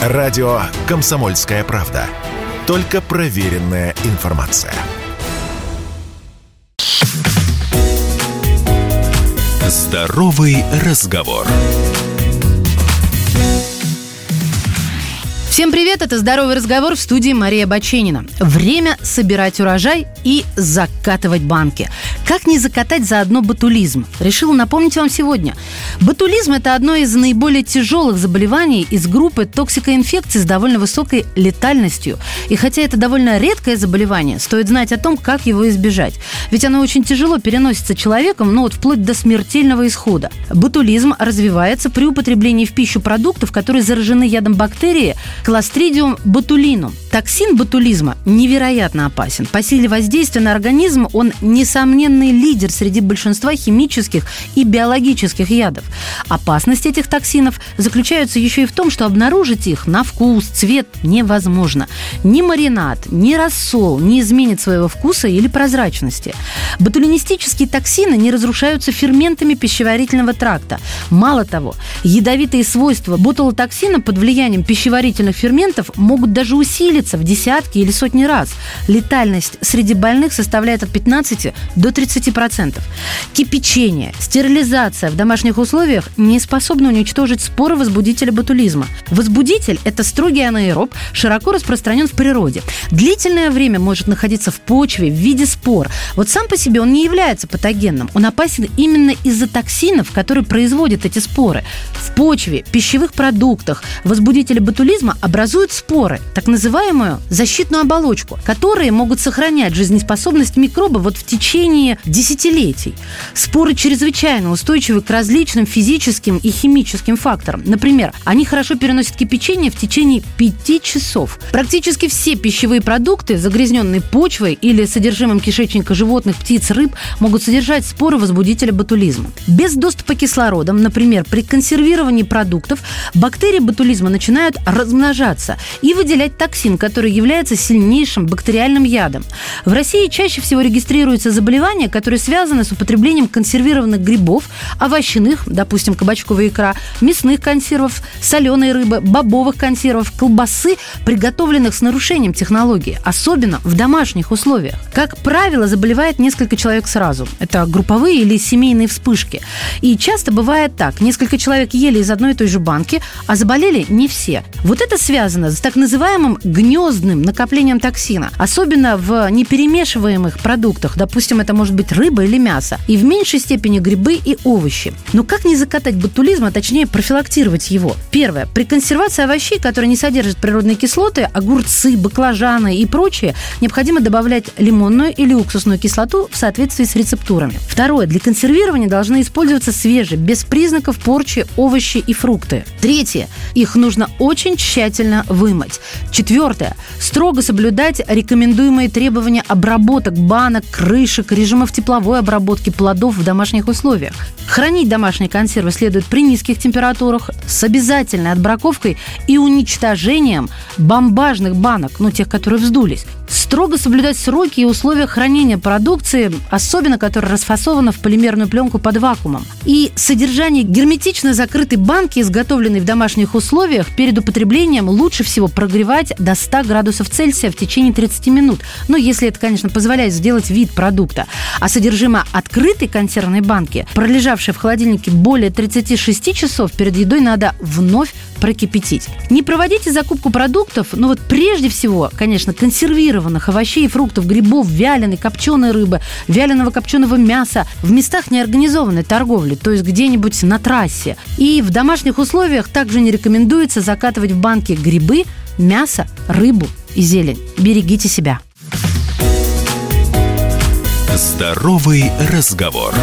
Радио «Комсомольская правда». Только проверенная информация. Здоровый разговор. Всем привет, это «Здоровый разговор» в студии Мария Баченина. Время собирать урожай и закатывать банки. Как не закатать заодно ботулизм? Решила напомнить вам сегодня. Ботулизм – это одно из наиболее тяжелых заболеваний из группы токсикоинфекций с довольно высокой летальностью. И хотя это довольно редкое заболевание, стоит знать о том, как его избежать. Ведь оно очень тяжело переносится человеком, ну вот вплоть до смертельного исхода. Ботулизм развивается при употреблении в пищу продуктов, которые заражены ядом бактерии Clostridium botulinum. Токсин ботулизма невероятно опасен. По силе воздействия на организм он несомненный лидер среди большинства химических и биологических ядов. Опасность этих токсинов заключается еще и в том, что обнаружить их на вкус, цвет невозможно. Ни маринад, ни рассол не изменит своего вкуса или прозрачности. Ботулинистические токсины не разрушаются ферментами пищеварительного тракта. Мало того, ядовитые свойства ботулотоксина под влиянием пищеварительных ферментов могут даже усилиться в десятки или сотни раз. Летальность среди больных составляет от 15 до 30 процентов. Кипячение, стерилизация в домашних условиях не способны уничтожить споры возбудителя ботулизма. Возбудитель – это строгий анаэроб, широко распространен в природе. Длительное время может находиться в почве в виде спор. Вот сам по себе он не является патогенным. Он опасен именно из-за токсинов, которые производят эти споры. В почве, пищевых продуктах возбудители ботулизма образуют споры, так называемую защитную оболочку, которые могут сохранять жизнеспособность микроба вот в течение десятилетий. Споры чрезвычайно устойчивы к различным физическим и химическим факторам. Например, они хорошо переносят кипячение в течение 5 часов. Практически все пищевые продукты, загрязненные почвой или содержимым кишечника животных, птиц, рыб, могут содержать споры возбудителя ботулизма. Без доступа к кислородам, например, при консервировании продуктов, бактерии ботулизма начинают размножаться и выделять токсин, который является сильнейшим бактериальным ядом. В России чаще всего регистрируются заболевания, которые связаны с употреблением консервированных грибов, овощных, допустим, кабачковая икра, мясных консервов, соленой рыбы, бобовых консервов, колбасы, приготовленных с нарушением технологии, особенно в домашних условиях. Как правило, заболевает несколько человек сразу. Это групповые или семейные вспышки. И часто бывает так. Несколько человек ели из одной и той же банки, а заболели не все. Вот это связано с так называемым гнездным накоплением токсина. Особенно в неперемешиваемых продуктах. Допустим, это может быть рыба или мясо. И в меньшей степени грибы и овощи. Но как не закатать ботулизм, а точнее профилактировать его? Первое. При консервации овощей, которые не содержат природные кислоты, огурцы, баклажаны и прочее, необходимо добавлять лимонную или уксусную кислоту в соответствии с рецептурами. Второе. Для консервирования должны использоваться свежие, без признаков порчи овощи и фрукты. Третье. Их нужно очень тщательно вымыть. Четвертое. Строго соблюдать рекомендуемые требования обработок банок, крышек, режимов тепловой обработки плодов в домашних условиях. Хранить домашние консервы следует при низких температурах с обязательной отбраковкой и уничтожением бомбажных банок, ну, тех, которые вздулись. Строго соблюдать сроки и условия хранения продукции, особенно которая расфасована в полимерную пленку под вакуумом. И содержание герметично закрытой банки, изготовленной в домашних условиях, перед употреблением лучше всего прогревать до 100 градусов Цельсия в течение 30 минут. Ну, если это, конечно, позволяет сделать вид продукта. А содержимое открытой консервной банки, пролежавшее в холодильнике более 36 часов перед едой, надо вновь прокипятить. Не проводите закупку продуктов, но вот прежде всего, конечно, консервированных овощей, фруктов, грибов, вяленой, копченой рыбы, вяленого копченого мяса в местах неорганизованной торговли, то есть где-нибудь на трассе. И в домашних условиях также не рекомендуется закатывать в банки грибы, мясо, рыбу и зелень. Берегите себя. Здоровый разговор.